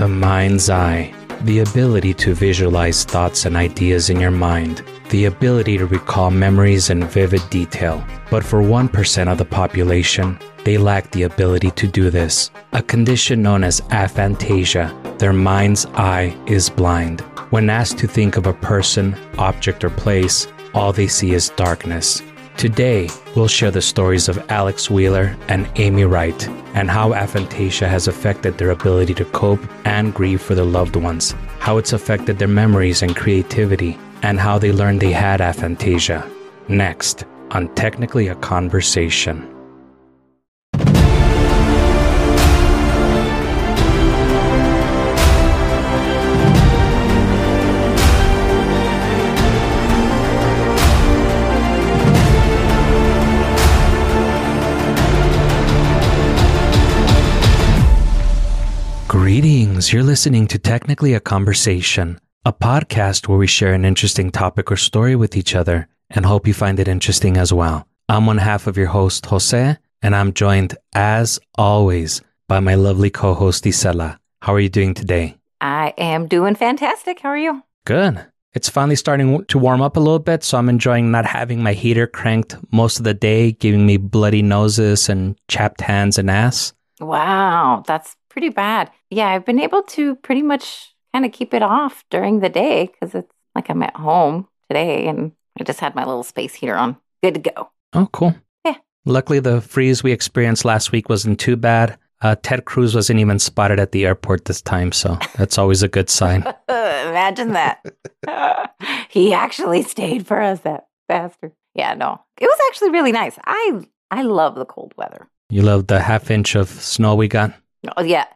The mind's eye. The ability to visualize thoughts and ideas in your mind. The ability to recall memories in vivid detail. But for 1% of the population, they lack the ability to do this. A condition known as aphantasia. Their mind's eye is blind. When asked to think of a person, object, or place, all they see is darkness. Today, we'll share the stories of Alex Wheeler and Amy Wright and how aphantasia has affected their ability to cope and grieve for their loved ones, how it's affected their memories and creativity, and how they learned they had aphantasia. Next, on Technically a Conversation. Greetings. You're listening to Technically a Conversation, a podcast where we share an interesting topic or story with each other and hope you find it interesting as well. I'm one half of your host, Jose, and I'm joined, as always, by my lovely co host, Isela. How are you doing today? I am doing fantastic. How are you? Good. It's finally starting to warm up a little bit, so I'm enjoying not having my heater cranked most of the day, giving me bloody noses and chapped hands and ass. Wow, that's pretty bad. Yeah, I've been able to pretty much kind of keep it off during the day because it's like I'm at home today and I just had my little space heater on. Good to go. Oh, cool. Yeah. Luckily, the freeze we experienced last week wasn't too bad. Uh, Ted Cruz wasn't even spotted at the airport this time, so that's always a good sign. Imagine that. he actually stayed for us, that bastard. Yeah, no, it was actually really nice. I I love the cold weather. You love the half inch of snow we got? Oh yeah.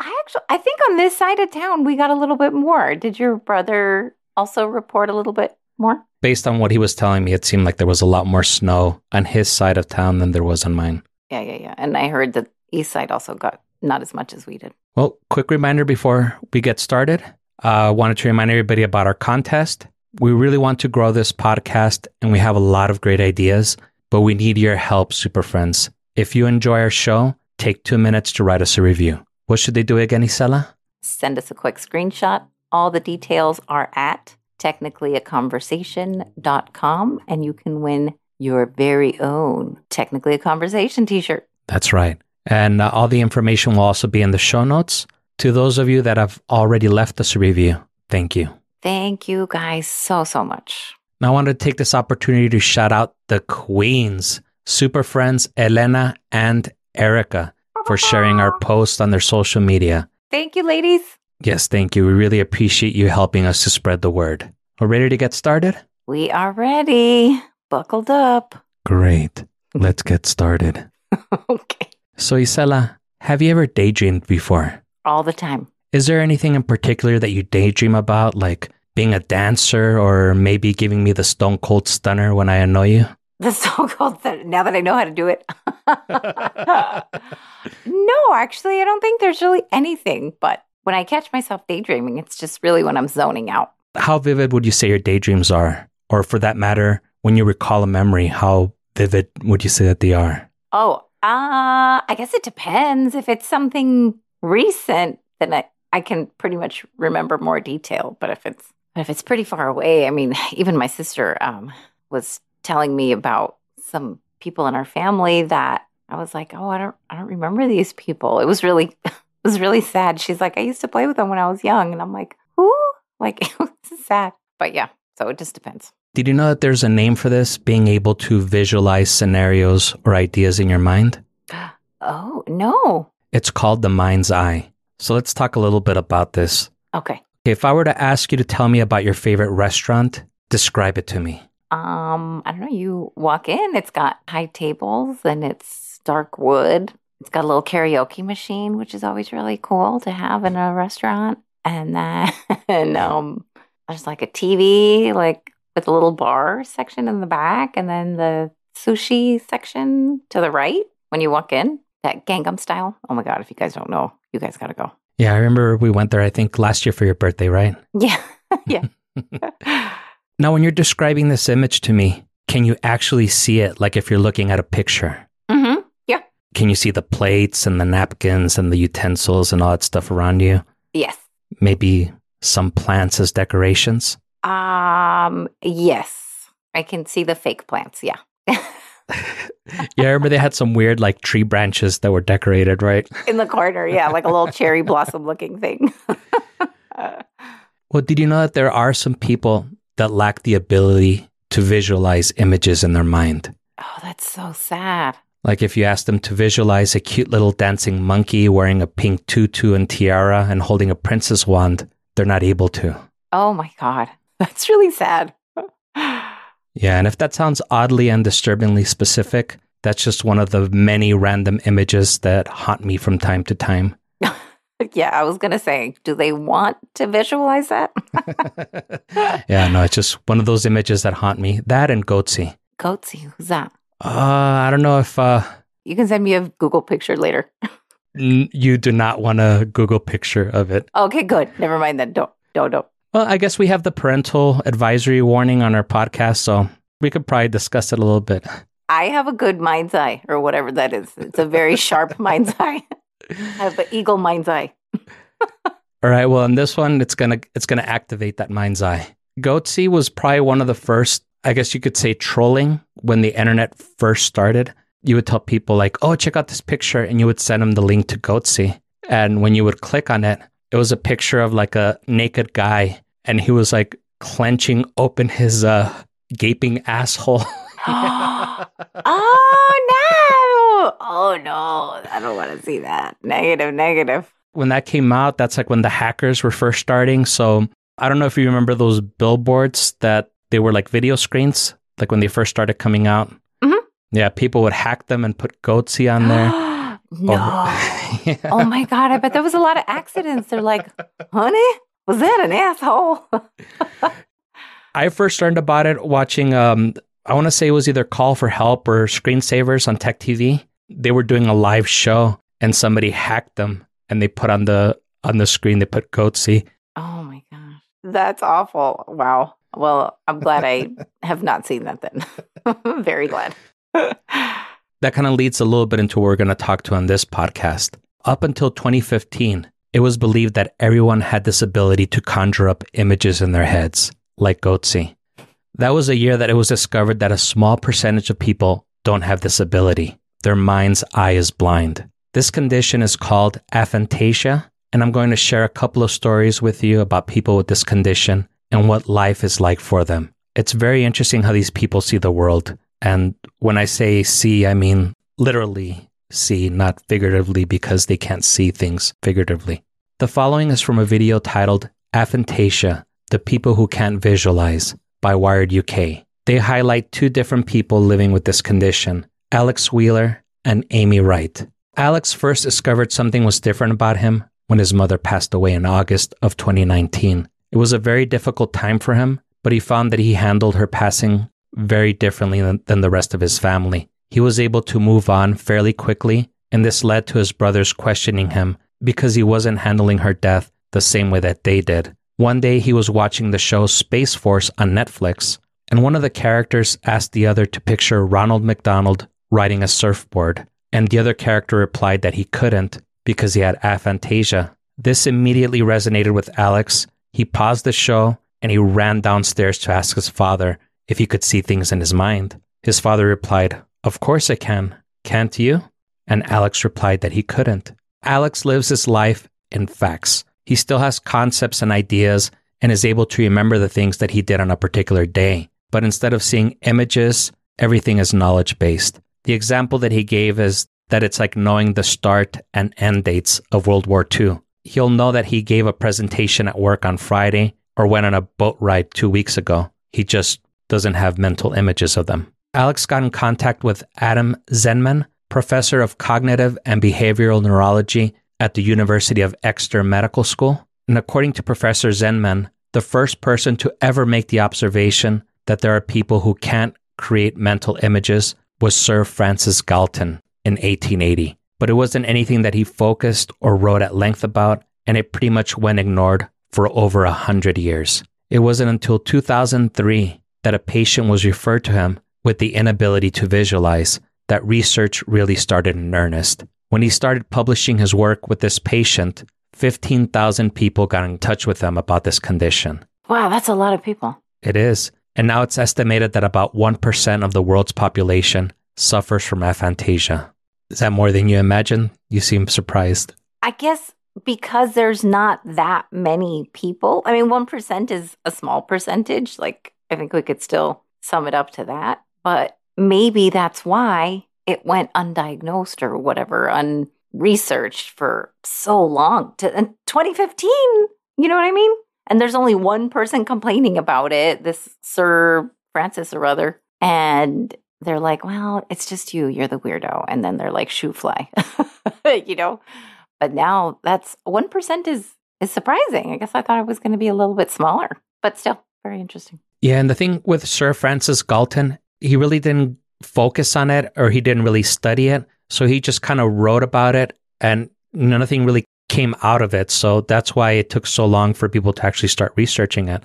I actually I think on this side of town we got a little bit more. Did your brother also report a little bit more? Based on what he was telling me, it seemed like there was a lot more snow on his side of town than there was on mine. Yeah, yeah, yeah. And I heard that east side also got not as much as we did. Well, quick reminder before we get started. I uh, wanted to remind everybody about our contest. We really want to grow this podcast and we have a lot of great ideas, but we need your help, super friends. If you enjoy our show, take two minutes to write us a review. What should they do again, Isela? Send us a quick screenshot. All the details are at technicallyaconversation.com and you can win your very own Technically a Conversation t shirt. That's right. And uh, all the information will also be in the show notes. To those of you that have already left us a review, thank you. Thank you guys so, so much. Now, I want to take this opportunity to shout out the queens, super friends Elena and Erica, for sharing our post on their social media. Thank you, ladies. Yes, thank you. We really appreciate you helping us to spread the word. We're ready to get started? We are ready. Buckled up. Great. Let's get started. okay. So, Isela, have you ever daydreamed before? All the time. Is there anything in particular that you daydream about, like being a dancer or maybe giving me the stone cold stunner when I annoy you? The so-called stunner, now that I know how to do it. no, actually, I don't think there's really anything. But when I catch myself daydreaming, it's just really when I'm zoning out. How vivid would you say your daydreams are? Or for that matter, when you recall a memory, how vivid would you say that they are? Oh, uh, I guess it depends. If it's something recent, then I, I can pretty much remember more detail. But if it's if it's pretty far away, I mean, even my sister um, was telling me about some people in our family that I was like, oh, I don't, I don't remember these people. It was really, it was really sad. She's like, I used to play with them when I was young, and I'm like, who? Like, it was sad. But yeah, so it just depends. Did you know that there's a name for this? Being able to visualize scenarios or ideas in your mind? Oh, no. It's called the mind's eye. So let's talk a little bit about this. Okay. If I were to ask you to tell me about your favorite restaurant, describe it to me. Um, I don't know. You walk in, it's got high tables and it's dark wood. It's got a little karaoke machine, which is always really cool to have in a restaurant. And then and um, there's like a TV, like with a little bar section in the back, and then the sushi section to the right when you walk in. That Gangnam style. Oh my god! If you guys don't know, you guys gotta go. Yeah, I remember we went there. I think last year for your birthday, right? Yeah, yeah. now, when you're describing this image to me, can you actually see it? Like if you're looking at a picture. Mm-hmm. Yeah. Can you see the plates and the napkins and the utensils and all that stuff around you? Yes. Maybe some plants as decorations? Um, yes. I can see the fake plants. Yeah. Yeah, I remember they had some weird like tree branches that were decorated, right? In the corner. Yeah. Like a little cherry blossom looking thing. Well, did you know that there are some people that lack the ability to visualize images in their mind? oh, that's so sad. Like if you ask them to visualize a cute little dancing monkey wearing a pink tutu and tiara and holding a princess wand, they're not able to. Oh my God. That's really sad. Yeah, and if that sounds oddly and disturbingly specific, that's just one of the many random images that haunt me from time to time. yeah. I was going to say, do they want to visualize that? yeah, no, it's just one of those images that haunt me. That and Goatse. Goatse. Who's that? Uh, I don't know if uh, You can send me a Google picture later. n- you do not want a Google picture of it. Okay, good. Never mind then. Don't, don't, don't. Well, I guess we have the parental advisory warning on our podcast, so we could probably discuss it a little bit. I have a good mind's eye or whatever that is. It's a very sharp mind's eye. I have the eagle mind's eye. All right. Well, in this one, it's gonna it's gonna activate that mind's eye. Goatse was probably one of the first, I guess you could say, trolling when the internet first started. You would tell people like, "Oh, check out this picture," and you would send them the link to Goatse. And when you would click on it, it was a picture of like a naked guy, and he was like clenching open his uh, gaping asshole. oh no! Oh no! I don't want to see that. Negative, negative. when that came out, that's like when the hackers were first starting. So I don't know if you remember those billboards that they were like video screens, like when they first started coming out. Mhm. Yeah, people would hack them and put Goatse on there. no. Yeah. Oh my god! I bet there was a lot of accidents. They're like, honey, was that an asshole? I first learned about it watching, um, I want to say it was either Call for Help or Screensavers on Tech TV. They were doing a live show and somebody hacked them and they put on the on the screen they put Goatse. oh my gosh, that's awful. Wow. Well, I'm glad I have not seen that. Then, very glad. that kind of leads a little bit into what we're going to talk to on this podcast. Up until 2015, it was believed that everyone had this ability to conjure up images in their heads, like Goatse. That was a year that it was discovered that a small percentage of people don't have this ability. Their mind's eye is blind. This condition is called aphantasia, and I'm going to share a couple of stories with you about people with this condition and what life is like for them. It's very interesting how these people see the world. And when I say see, I mean literally see, not figuratively, because they can't see things figuratively. The following is from a video titled Aphantasia The People Who Can't Visualize by Wired UK. They highlight two different people living with this condition Alex Wheeler and Amy Wright. Alex first discovered something was different about him when his mother passed away in August of 2019. It was a very difficult time for him, but he found that he handled her passing very differently than, than the rest of his family. He was able to move on fairly quickly, and this led to his brothers questioning him because he wasn't handling her death the same way that they did. One day he was watching the show Space Force on Netflix, and one of the characters asked the other to picture Ronald McDonald riding a surfboard, and the other character replied that he couldn't because he had aphantasia. This immediately resonated with Alex. He paused the show and he ran downstairs to ask his father if he could see things in his mind. His father replied, Of course I can. Can't you? And Alex replied that he couldn't. Alex lives his life in facts. He still has concepts and ideas and is able to remember the things that he did on a particular day. But instead of seeing images, everything is knowledge based. The example that he gave is that it's like knowing the start and end dates of World War II. He'll know that he gave a presentation at work on Friday or went on a boat ride two weeks ago. He just doesn't have mental images of them. Alex got in contact with Adam Zenman, professor of cognitive and behavioral neurology at the University of Exeter Medical School. And according to Professor Zenman, the first person to ever make the observation that there are people who can't create mental images was Sir Francis Galton in 1880. But it wasn't anything that he focused or wrote at length about, and it pretty much went ignored for over a hundred years. It wasn't until 2003 that a patient was referred to him with the inability to visualize that research really started in earnest. When he started publishing his work with this patient, 15,000 people got in touch with him about this condition. Wow, that's a lot of people. It is. And now it's estimated that about 1% of the world's population suffers from aphantasia. Is that more than you imagine? You seem surprised. I guess because there's not that many people. I mean, 1% is a small percentage. Like, I think we could still sum it up to that. But maybe that's why it went undiagnosed or whatever, unresearched for so long to 2015. You know what I mean? And there's only one person complaining about it, this Sir Francis or other. And they're like, well, it's just you. You're the weirdo. And then they're like, shoe fly, you know? But now that's 1% is, is surprising. I guess I thought it was going to be a little bit smaller, but still very interesting. Yeah. And the thing with Sir Francis Galton, he really didn't focus on it or he didn't really study it. So he just kind of wrote about it and nothing really came out of it. So that's why it took so long for people to actually start researching it.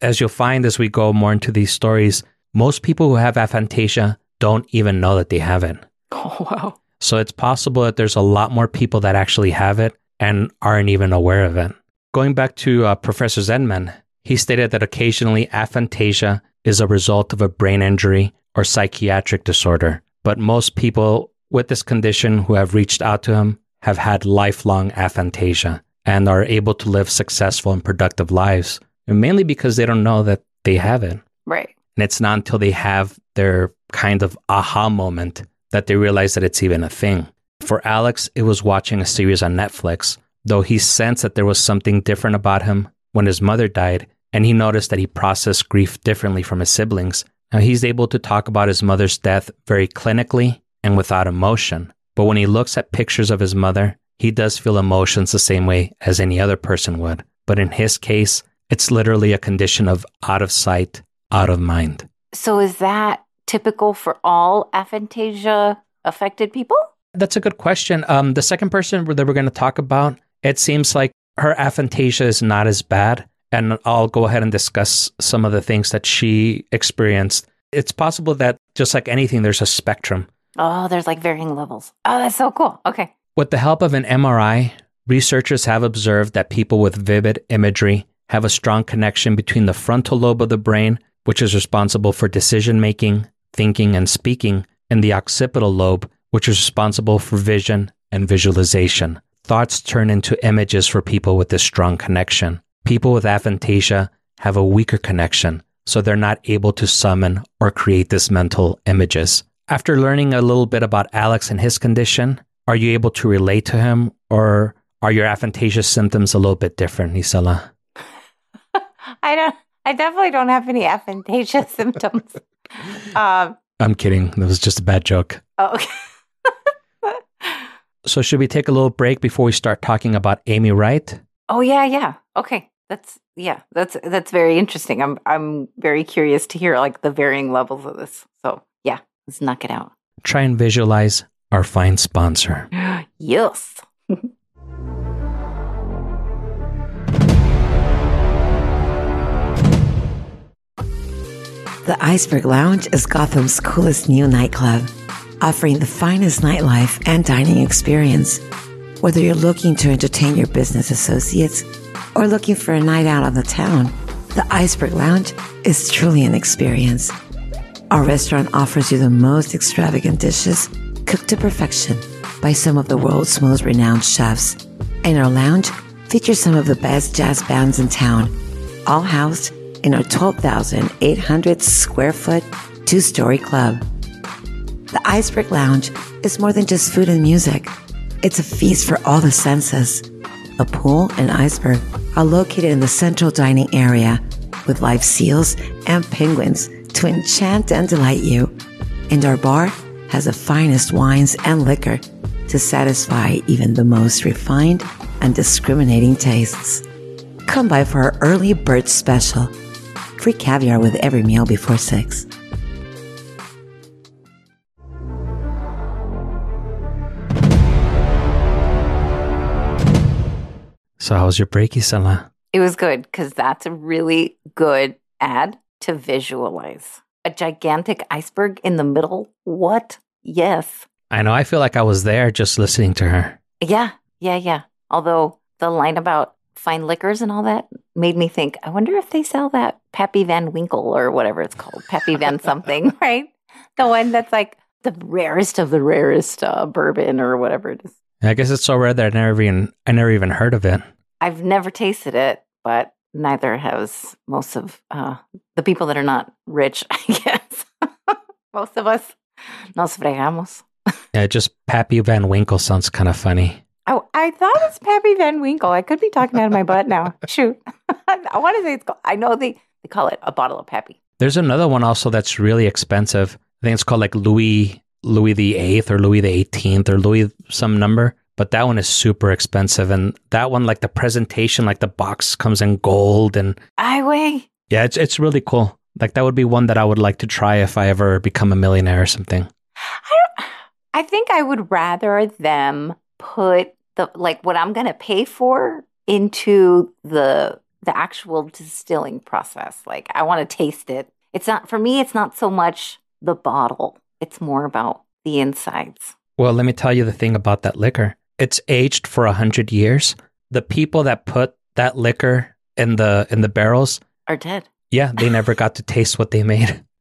As you'll find as we go more into these stories, most people who have aphantasia don't even know that they have it. Oh, wow. So it's possible that there's a lot more people that actually have it and aren't even aware of it. Going back to uh, Professor Zenman, he stated that occasionally aphantasia is a result of a brain injury or psychiatric disorder, but most people with this condition who have reached out to him have had lifelong aphantasia and are able to live successful and productive lives, and mainly because they don't know that they have it. Right. And it's not until they have their kind of aha moment that they realize that it's even a thing. For Alex, it was watching a series on Netflix, though he sensed that there was something different about him when his mother died, and he noticed that he processed grief differently from his siblings. Now, he's able to talk about his mother's death very clinically and without emotion. But when he looks at pictures of his mother, he does feel emotions the same way as any other person would. But in his case, it's literally a condition of out of sight, out of mind. So is that typical for all aphantasia affected people? That's a good question. Um, the second person that we're going to talk about, it seems like her aphantasia is not as bad. And I'll go ahead and discuss some of the things that she experienced. It's possible that just like anything, there's a spectrum. Oh, there's like varying levels. Oh, that's so cool. Okay. With the help of an MRI, researchers have observed that people with vivid imagery have a strong connection between the frontal lobe of the brain, which is responsible for decision making, thinking, and speaking, and the occipital lobe, which is responsible for vision and visualization. Thoughts turn into images for people with this strong connection. People with aphantasia have a weaker connection, so they're not able to summon or create these mental images. After learning a little bit about Alex and his condition, are you able to relate to him or are your aphantasia symptoms a little bit different, Isela? I don't I definitely don't have any aphantasia symptoms. Um, I'm kidding. That was just a bad joke. oh, okay. So should we take a little break before we start talking about Amy Wright? oh yeah, yeah. Okay. That's yeah, that's that's very interesting. I'm I'm very curious to hear like the varying levels of this. So yeah, let's knock it out. Try and visualize our fine sponsor. yes. The Iceberg Lounge is Gotham's coolest new nightclub, offering the finest nightlife and dining experience. Whether you're looking to entertain your business associates or looking for a night out on the town, the Iceberg Lounge is truly an experience. Our restaurant offers you the most extravagant dishes cooked to perfection by some of the world's most renowned chefs. And our lounge features some of the best jazz bands in town, all housed in our 12,800 square foot two story club. The Iceberg Lounge is more than just food and music. It's a feast for all the senses. A pool and iceberg are located in the central dining area with live seals and penguins to enchant and delight you. And our bar has the finest wines and liquor to satisfy even the most refined and discriminating tastes. Come by for our early bird special. Free caviar with every meal before 6. So how was your break, Isela? It was good because that's a really good ad to visualize. A gigantic iceberg in the middle. What? Yes. I know I feel like I was there just listening to her. Yeah. Yeah. Yeah. Although the line about fine liquors and all that made me think, I wonder if they sell that Pappy Van Winkle or whatever it's called, Pappy Van something, right? The one that's like the rarest of the rarest uh, bourbon or whatever it is. I guess it's so rare that I never even I never even heard of it. I've never tasted it, but neither has most of uh, the people that are not rich, I guess. most of us nos fregamos. Yeah, just Pappy Van Winkle sounds kind of funny. Oh, I thought it's Pappy Van Winkle. I could be talking out of my butt now. Shoot. I want to say it's called, I know they, they call it a bottle of Pappy. There's another one also that's really expensive. I think it's called like Louis Louis the Eighth or Louis the Eighteenth or Louis some number. But that one is super expensive, and that one, like the presentation, like the box comes in gold, and I way. yeah, it's it's really cool. Like that would be one that I would like to try if I ever become a millionaire or something. I, I think I would rather them put the like what I'm going to pay for into the the actual distilling process. Like I want to taste it. It's not for me. It's not so much the bottle. It's more about the insides. Well, let me tell you the thing about that liquor. It's aged for a hundred years. The people that put that liquor in the in the barrels, Are dead. yeah, they never got to taste what they made.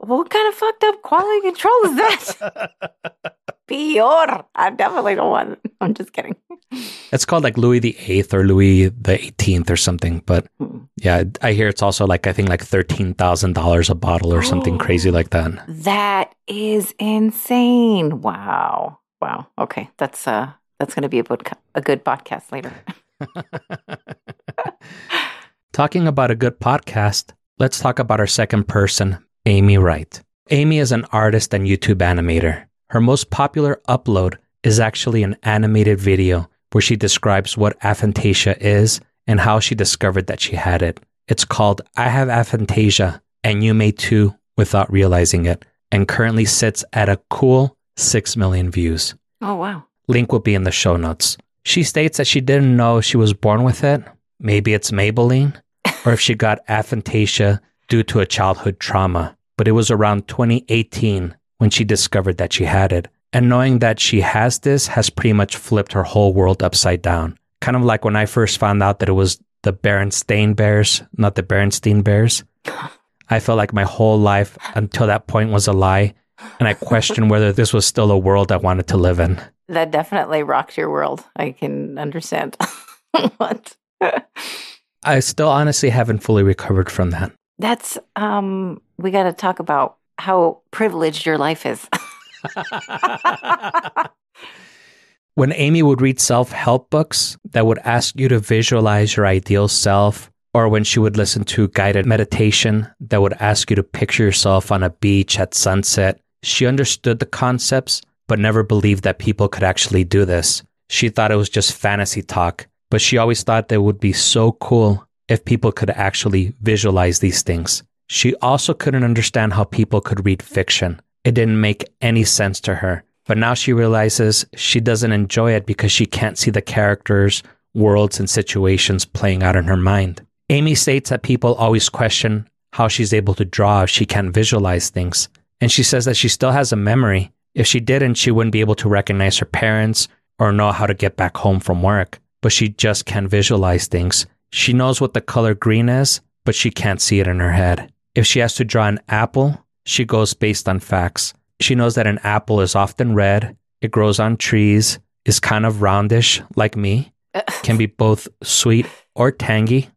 What kind of fucked up quality control is that? Pior. I definitely don't want. I'm just kidding. It's called like Louis the Eighth or Louis the Eighteenth or something. But Mm. yeah, I hear it's also like I think like thirteen thousand dollars a bottle or something Oh. crazy like that. That is insane. Wow. Wow. Okay, that's uh that's going to be a good a good podcast later. Talking about a good podcast, let's talk about our second person, Amy Wright. Amy is an artist and YouTube animator. Her most popular upload is actually an animated video where she describes what aphantasia is and how she discovered that she had it. It's called I Have Aphantasia, and you may too without realizing it, and currently sits at a cool 6 million views. Oh wow. Link will be in the show notes. She states that she didn't know she was born with it. Maybe it's Maybelline, or if she got aphantasia due to a childhood trauma. But it was around 2018 when she discovered that she had it. And knowing that she has this has pretty much flipped her whole world upside down. Kind of like when I first found out that it was the Berenstain Bears, not the Berenstein Bears. I felt like my whole life until that point was a lie. And I questioned whether this was still a world I wanted to live in. That definitely rocked your world. I can understand. what? I still honestly haven't fully recovered from that. That's um we got to talk about how privileged your life is. when Amy would read self help books that would ask you to visualize your ideal self, or when she would listen to guided meditation that would ask you to picture yourself on a beach at sunset, she understood the concepts, but never believed that people could actually do this. She thought it was just fantasy talk, but she always thought that it would be so cool if people could actually visualize these things. She also couldn't understand how people could read fiction. It didn't make any sense to her. But now she realizes she doesn't enjoy it because she can't see the characters, worlds, and situations playing out in her mind. Amy states that people always question how she's able to draw if she can't visualize things. And she says that she still has a memory. If she didn't, she wouldn't be able to recognize her parents or know how to get back home from work. But she just can't visualize things. She knows what the color green is, but she can't see it in her head. If she has to draw an apple, she goes based on facts. She knows that an apple is often red, it grows on trees, is kind of roundish, like me, can be both sweet or tangy,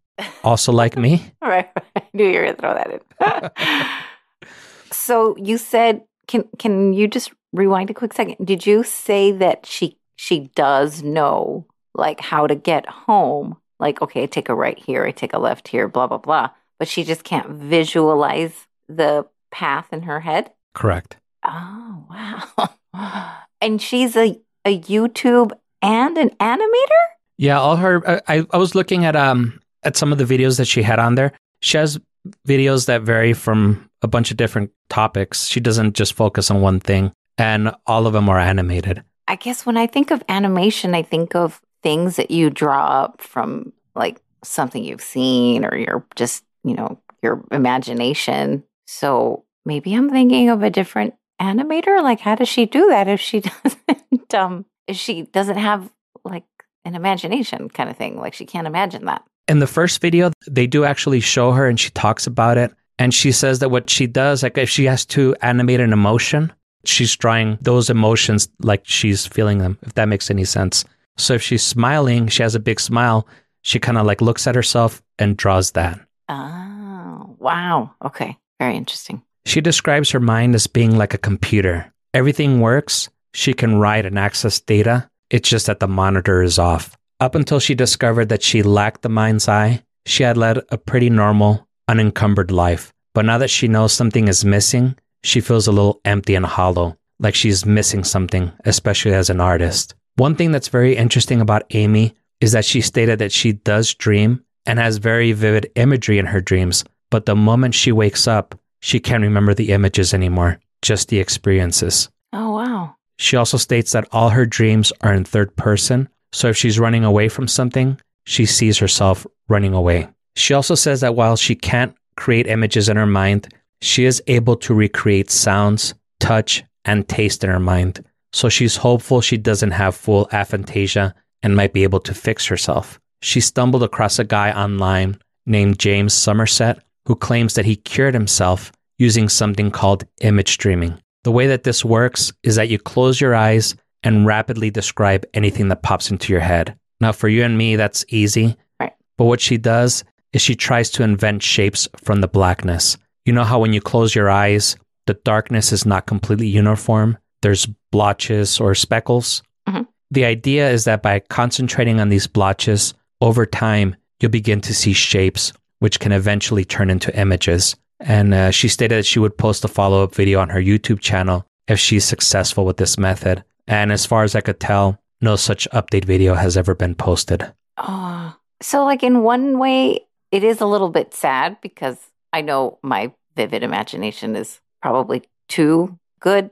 also like me. All right. I knew you were going to throw that in. so you said, can can you just rewind a quick second? Did you say that she she does know like how to get home? Like, okay, I take a right here, I take a left here, blah blah blah. But she just can't visualize the path in her head. Correct. Oh wow! and she's a a YouTube and an animator. Yeah, all her. I, I was looking at um at some of the videos that she had on there. She has videos that vary from a bunch of different topics. She doesn't just focus on one thing, and all of them are animated. I guess when I think of animation, I think of things that you draw up from like something you've seen or your just, you know, your imagination. So maybe I'm thinking of a different animator. Like, how does she do that if she doesn't, um, if she doesn't have like an imagination kind of thing. Like she can't imagine that. In the first video, they do actually show her and she talks about it. And she says that what she does, like if she has to animate an emotion, she's drawing those emotions like she's feeling them, if that makes any sense. So if she's smiling, she has a big smile, she kind of like looks at herself and draws that. Oh, wow. Okay. Very interesting. She describes her mind as being like a computer. Everything works, she can write and access data. It's just that the monitor is off. Up until she discovered that she lacked the mind's eye, she had led a pretty normal, unencumbered life. But now that she knows something is missing, she feels a little empty and hollow, like she's missing something, especially as an artist. One thing that's very interesting about Amy is that she stated that she does dream and has very vivid imagery in her dreams, but the moment she wakes up, she can't remember the images anymore, just the experiences. Oh, wow. She also states that all her dreams are in third person, so if she's running away from something, she sees herself running away. She also says that while she can't create images in her mind, she is able to recreate sounds, touch, and taste in her mind. So she's hopeful she doesn't have full aphantasia and might be able to fix herself. She stumbled across a guy online named James Somerset who claims that he cured himself using something called image streaming. The way that this works is that you close your eyes and rapidly describe anything that pops into your head. Now, for you and me, that's easy. Right. But what she does is she tries to invent shapes from the blackness. You know how when you close your eyes, the darkness is not completely uniform? There's blotches or speckles. Mhm. The idea is that by concentrating on these blotches, over time, you'll begin to see shapes, which can eventually turn into images. And uh, she stated that she would post a follow up video on her YouTube channel if she's successful with this method. And as far as I could tell, no such update video has ever been posted. Oh, so like in one way, it is a little bit sad because I know my vivid imagination is probably too good.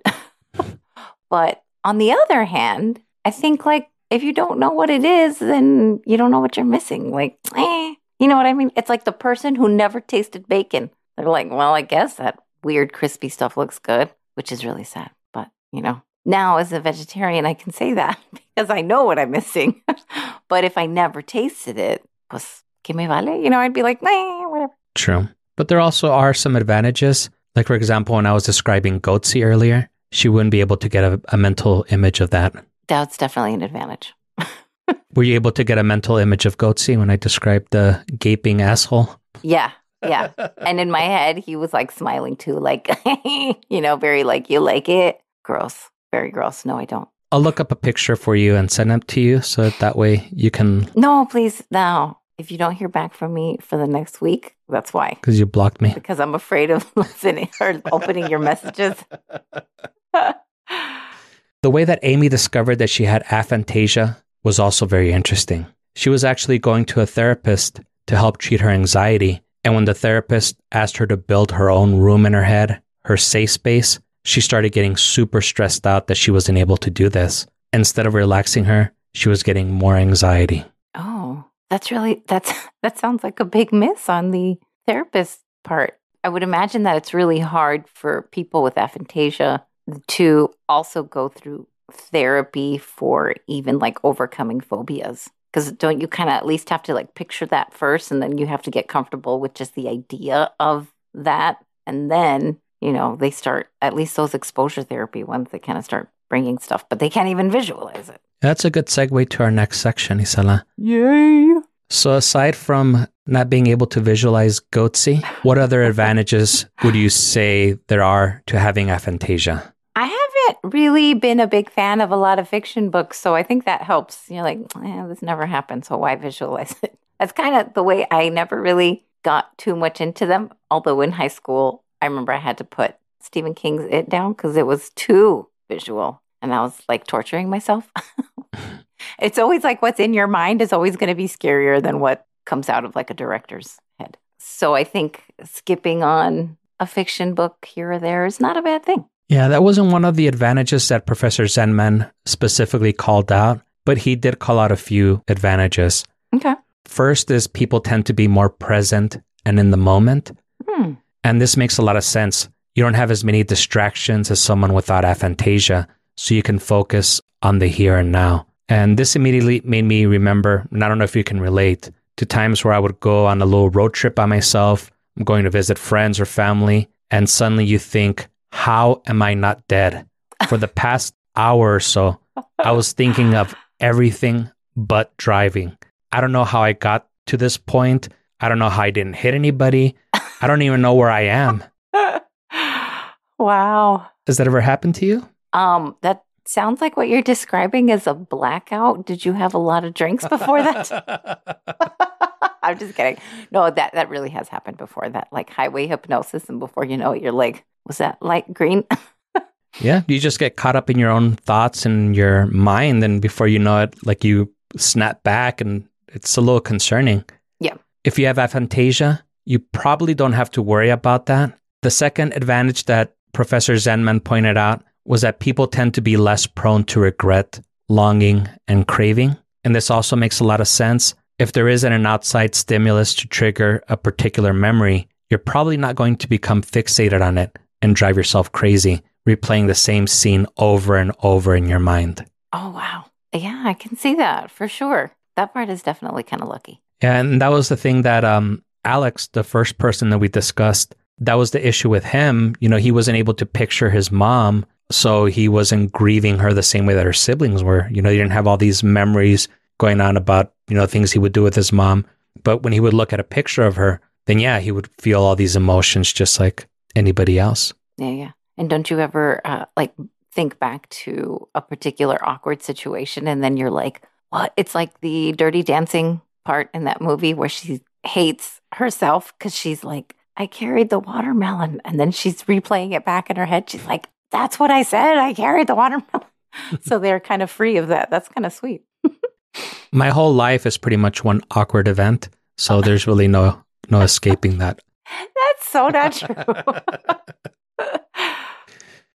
but on the other hand, I think like if you don't know what it is, then you don't know what you're missing. Like, eh, you know what I mean? It's like the person who never tasted bacon. They're like, well, I guess that weird crispy stuff looks good, which is really sad. But, you know, now as a vegetarian, I can say that because I know what I'm missing. but if I never tasted it, pues, que me vale? You know, I'd be like, nah, whatever. True. But there also are some advantages. Like, for example, when I was describing Goatse earlier, she wouldn't be able to get a, a mental image of that. That's definitely an advantage. Were you able to get a mental image of Goatse when I described the gaping asshole? Yeah. Yeah. and in my head, he was like smiling too, like, you know, very like, you like it? Gross. Very gross. No, I don't. I'll look up a picture for you and send it to you so that, that way you can, No, please. No. If you don't hear back from me for the next week, that's why. because you blocked me. Because I'm afraid of listening or opening your messages. The way that Amy discovered that she had aphantasia was also very interesting. She was actually going to a therapist to help treat her anxiety. And when the therapist asked her to build her own room in her head, her safe space, she started getting super stressed out that she wasn't able to do this. Instead of relaxing her, she was getting more anxiety. Oh, that's really that's that sounds like a big miss on the therapist part. I would imagine that it's really hard for people with aphantasia to also go through therapy for even like overcoming phobias. Because don't you kind of at least have to like picture that first and then you have to get comfortable with just the idea of that. And then, you know, they start, at least those exposure therapy ones, they kind of start bringing stuff, but they can't even visualize it. That's a good segue to our next section, Isela. Yay. So, aside from not being able to visualize goatse, what other advantages would you say there are to having aphantasia? I haven't really been a big fan of a lot of fiction books, so I think that helps. You're like, eh, this never happened, so why visualize it? That's kind of the way I never really got too much into them. Although in high school, I remember I had to put Stephen King's It down because it was too visual, and I was like torturing myself. it's always like what's in your mind is always going to be scarier than what comes out of like a director's head. So I think skipping on a fiction book here or there is not a bad thing. Yeah, that wasn't one of the advantages that Professor Zenman specifically called out, but he did call out a few advantages. Okay. First is people tend to be more present and in the moment. And this makes a lot of sense. You don't have as many distractions as someone without aphantasia, so you can focus on the here and now. And this immediately made me remember, and I don't know if you can relate, to times where I would go on a little road trip by myself. I'm going to visit friends or family, and suddenly you think, how am I not dead? For the past hour or so, I was thinking of everything but driving. I don't know how I got to this point. I don't know how I didn't hit anybody. I don't even know where I am. wow. Has that ever happened to you? Um, that sounds like what you're describing is a blackout. Did you have a lot of drinks before that? I'm just kidding. No, that that really has happened before. That like highway hypnosis, and before you know it, you're like, was that light green? yeah, you just get caught up in your own thoughts and your mind, and before you know it, like you snap back, and it's a little concerning. Yeah. If you have aphantasia, you probably don't have to worry about that. The second advantage that Professor Zenman pointed out was that people tend to be less prone to regret, longing, and craving. And this also makes a lot of sense. If there isn't an outside stimulus to trigger a particular memory, you're probably not going to become fixated on it and drive yourself crazy, replaying the same scene over and over in your mind. Oh, wow. Yeah, I can see that for sure. That part is definitely kind of lucky. Yeah, and that was the thing that um, Alex, the first person that we discussed, that was the issue with him. You know, he wasn't able to picture his mom, so he wasn't grieving her the same way that her siblings were. You know, he didn't have all these memories going on about, you know, things he would do with his mom. But when he would look at a picture of her, then yeah, he would feel all these emotions just like anybody else. Yeah, yeah. And don't you ever uh, like think back to a particular awkward situation and then you're like, what? It's like the dirty dancing part in that movie where she hates herself because she's like, I carried the watermelon. And then she's replaying it back in her head. She's like, that's what I said. I carried the watermelon. so they're kind of free of that. That's kind of sweet. My whole life is pretty much one awkward event. So there's really no no escaping that. That's so not true.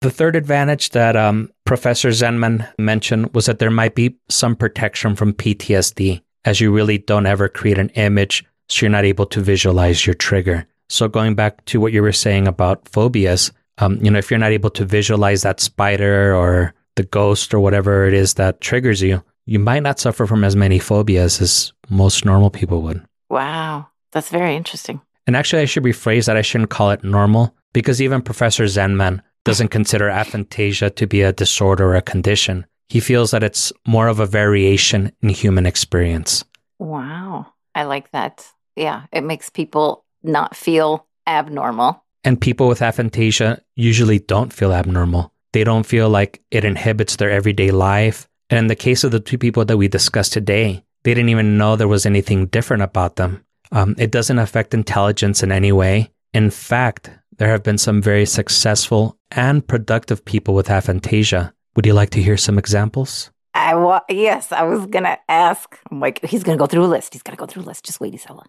the third advantage that um, Professor Zenman mentioned was that there might be some protection from PTSD, as you really don't ever create an image, so you're not able to visualize your trigger. So going back to what you were saying about phobias, um, you know, if you're not able to visualize that spider or the ghost or whatever it is that triggers you, you might not suffer from as many phobias as most normal people would. Wow, that's very interesting. And actually, I should rephrase that. I shouldn't call it normal because even Professor Zenman doesn't consider aphantasia to be a disorder or a condition. He feels that it's more of a variation in human experience. Wow, I like that. Yeah, it makes people not feel abnormal. And people with aphantasia usually don't feel abnormal. They don't feel like it inhibits their everyday life. And in the case of the two people that we discussed today, they didn't even know there was anything different about them. Um, it doesn't affect intelligence in any way. In fact, there have been some very successful and productive people with aphantasia. Would you like to hear some examples? I wa- yes, I was gonna ask. I'm like, he's gonna go through a list. He's gonna go through a list. Just wait, Isela.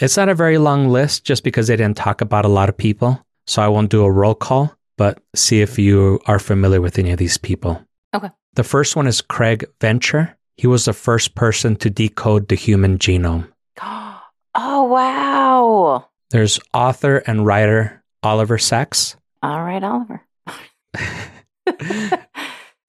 It's not a very long list just because they didn't talk about a lot of people. So I won't do a roll call, but see if you are familiar with any of these people. Okay. The first one is Craig Venter. He was the first person to decode the human genome. Oh, wow. There's author and writer Oliver Sacks. All right, Oliver.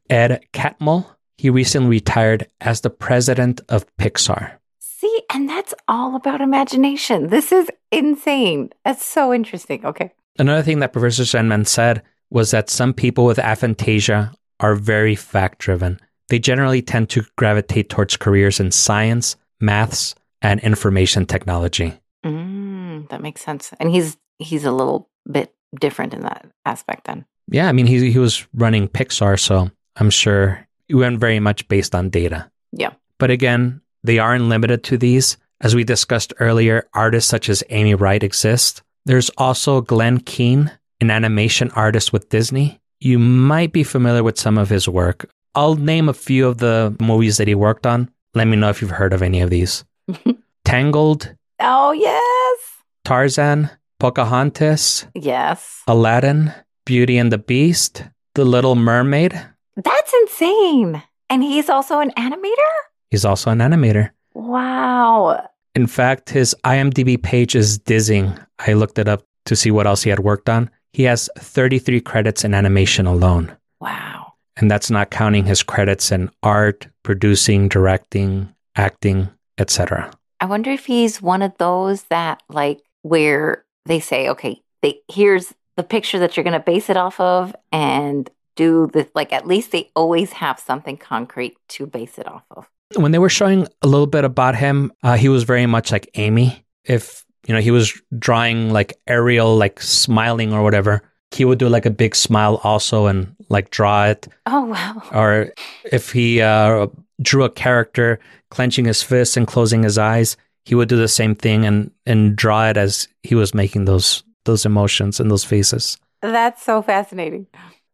Ed Catmull. He recently retired as the president of Pixar. See, and that's all about imagination. This is insane. That's so interesting. Okay. Another thing that Professor Zenman said was that some people with aphantasia are very fact driven. They generally tend to gravitate towards careers in science, maths, and information technology. Mm, that makes sense. And he's he's a little bit different in that aspect then. Yeah, I mean he he was running Pixar, so I'm sure went very much based on data. Yeah. But again, they aren't limited to these. As we discussed earlier, artists such as Amy Wright exist. There's also Glen Keane, an animation artist with Disney. You might be familiar with some of his work. I'll name a few of the movies that he worked on. Let me know if you've heard of any of these. Tangled, Oh, yes. Tarzan, Pocahontas, Yes. Aladdin, Beauty and the Beast, The Little Mermaid. That's insane. And he's also an animator? He's also an animator. Wow. In fact, his IMDb page is dizzying. I looked it up to see what else he had worked on. He has 33 credits in animation alone. Wow. And that's not counting his credits in art, producing, directing, acting, etc. I wonder if he's one of those that like where they say, okay, they here's the picture that you're going to base it off of and do this like at least they always have something concrete to base it off of. When they were showing a little bit about him, uh, he was very much like Amy. If you know, he was drawing like Ariel, like smiling or whatever. He would do like a big smile also and like draw it. Oh wow! Or if he uh, drew a character clenching his fists and closing his eyes, he would do the same thing and and draw it as he was making those those emotions and those faces. That's so fascinating.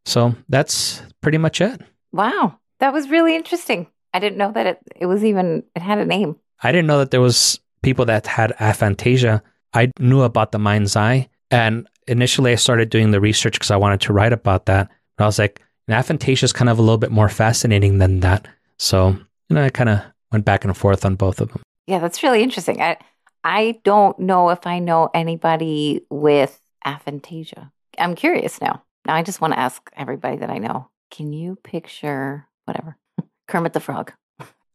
So that's pretty much it. Wow. That was really interesting. I didn't know that it, it was even, it had a name. I didn't know that there was people that had aphantasia. I knew about the mind's eye. And initially I started doing the research because I wanted to write about that. But I was like, aphantasia is kind of a little bit more fascinating than that. So, you know, I kind of went back and forth on both of them. Yeah, that's really interesting. I, I don't know if I know anybody with aphantasia. I'm curious now. Now I just want to ask everybody that I know. Can you picture whatever Kermit the Frog?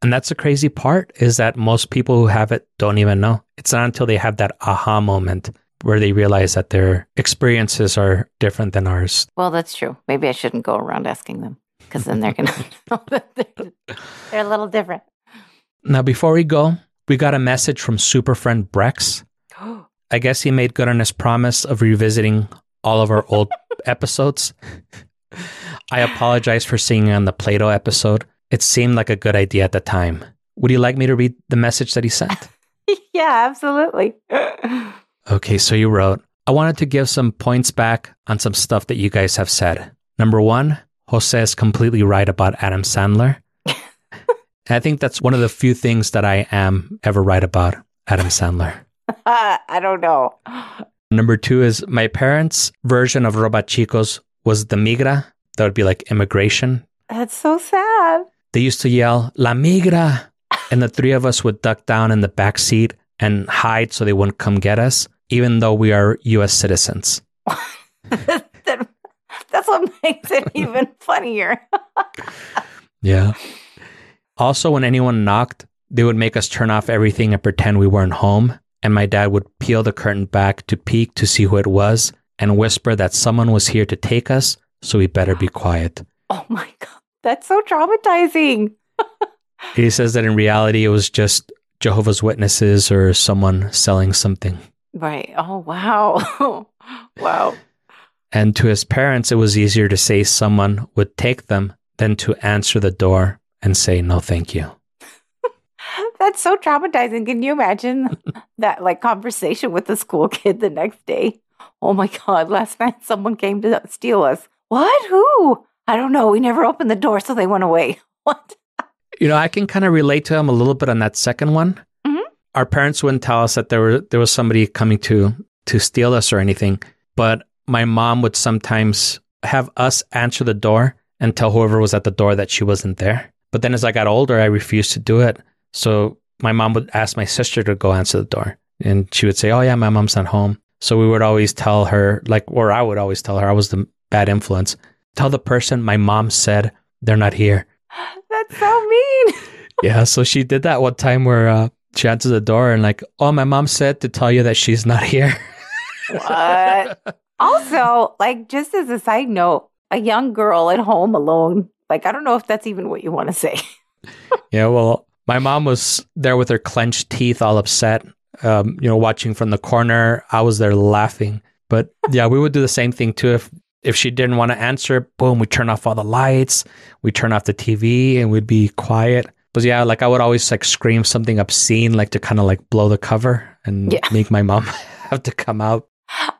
And that's the crazy part is that most people who have it don't even know. It's not until they have that aha moment where they realize that their experiences are different than ours. Well, that's true. Maybe I shouldn't go around asking them because then they're going to know that they're, they're a little different. Now, before we go, we got a message from super friend Brex. I guess he made good on his promise of revisiting all of our old episodes. I apologize for singing on the Plato episode. It seemed like a good idea at the time. Would you like me to read the message that he sent? yeah, absolutely. okay, so you wrote, I wanted to give some points back on some stuff that you guys have said. Number one, Jose is completely right about Adam Sandler. I think that's one of the few things that I am ever right about Adam Sandler. I don't know. Number two is my parents' version of Robachicos was the migra. That would be like immigration. That's so sad. They used to yell, La migra. And the three of us would duck down in the back seat and hide so they wouldn't come get us, even though we are U.S. citizens. that, that's what makes it even funnier. yeah. Also, when anyone knocked, they would make us turn off everything and pretend we weren't home and my dad would peel the curtain back to peek to see who it was and whisper that someone was here to take us, so we better be quiet. Oh my God. That's so traumatizing. he says that in reality, it was just Jehovah's Witnesses or someone selling something. Right. Oh, wow. wow. And to his parents, it was easier to say someone would take them than to answer the door and say, no, thank you. That's so traumatizing. Can you imagine that like conversation with the school kid the next day? Oh my God, last night someone came to steal us. What? Who? I don't know. We never opened the door, so they went away. What? You know, I can kind of relate to him a little bit on that second one. Mm-hmm. Our parents wouldn't tell us that there were there was somebody coming to to steal us or anything, but my mom would sometimes have us answer the door and tell whoever was at the door that she wasn't there. But then as I got older, I refused to do it. So my mom would ask my sister to go answer the door and she would say, Oh, yeah, my mom's not home. So we would always tell her, like, or I would always tell her I was the bad influence. Tell the person my mom said they're not here. That's so mean. yeah. So she did that one time where uh, she answered the door and, like, oh, my mom said to tell you that she's not here. what? Also, like, just as a side note, a young girl at home alone, like, I don't know if that's even what you want to say. yeah. Well, my mom was there with her clenched teeth, all upset. Um, you know, watching from the corner. I was there laughing. But yeah, we would do the same thing too. If if she didn't want to answer, boom, we turn off all the lights, we turn off the TV, and we'd be quiet. But yeah, like I would always like scream something obscene, like to kind of like blow the cover and yeah. make my mom have to come out.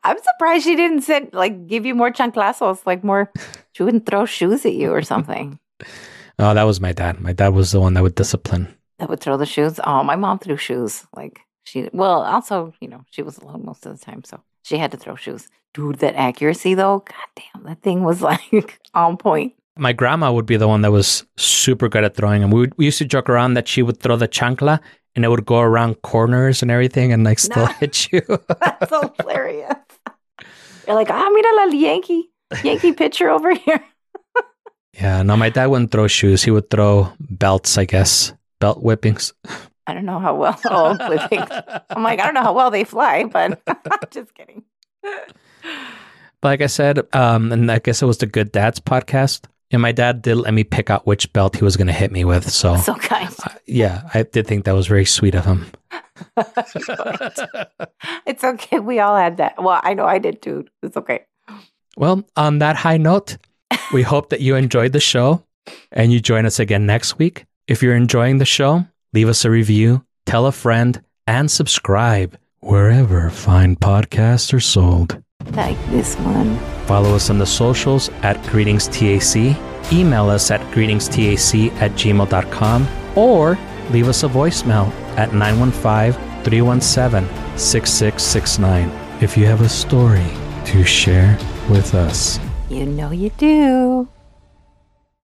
I'm surprised she didn't send like give you more chanclazos, like more. She wouldn't throw shoes at you or something. Oh, that was my dad. My dad was the one that would discipline that would throw the shoes. Oh, my mom threw shoes. Like she, well, also, you know, she was alone most of the time, so she had to throw shoes. Dude, that accuracy though, god damn, that thing was like on point. My grandma would be the one that was super good at throwing them. We, would, we used to joke around that she would throw the chancla and it would go around corners and everything and like still hit you. That's hilarious. You're like, ah, mira la Yankee, Yankee pitcher over here. Yeah, no, my dad wouldn't throw shoes. He would throw belts, I guess. Belt whippings. I don't know how well. Oh, whippings. I'm like, I don't know how well they fly, but just kidding. But like I said, um, and I guess it was the Good Dads podcast. And my dad did let me pick out which belt he was going to hit me with. So, So kind. uh, yeah, I did think that was very sweet of him. It's okay. We all had that. Well, I know I did too. It's okay. Well, on that high note, we hope that you enjoyed the show and you join us again next week. If you're enjoying the show, leave us a review, tell a friend, and subscribe wherever fine podcasts are sold. Like this one. Follow us on the socials at greetingstac, email us at greetingstac at gmail.com, or leave us a voicemail at 915 317 6669 if you have a story to share with us. You know you do.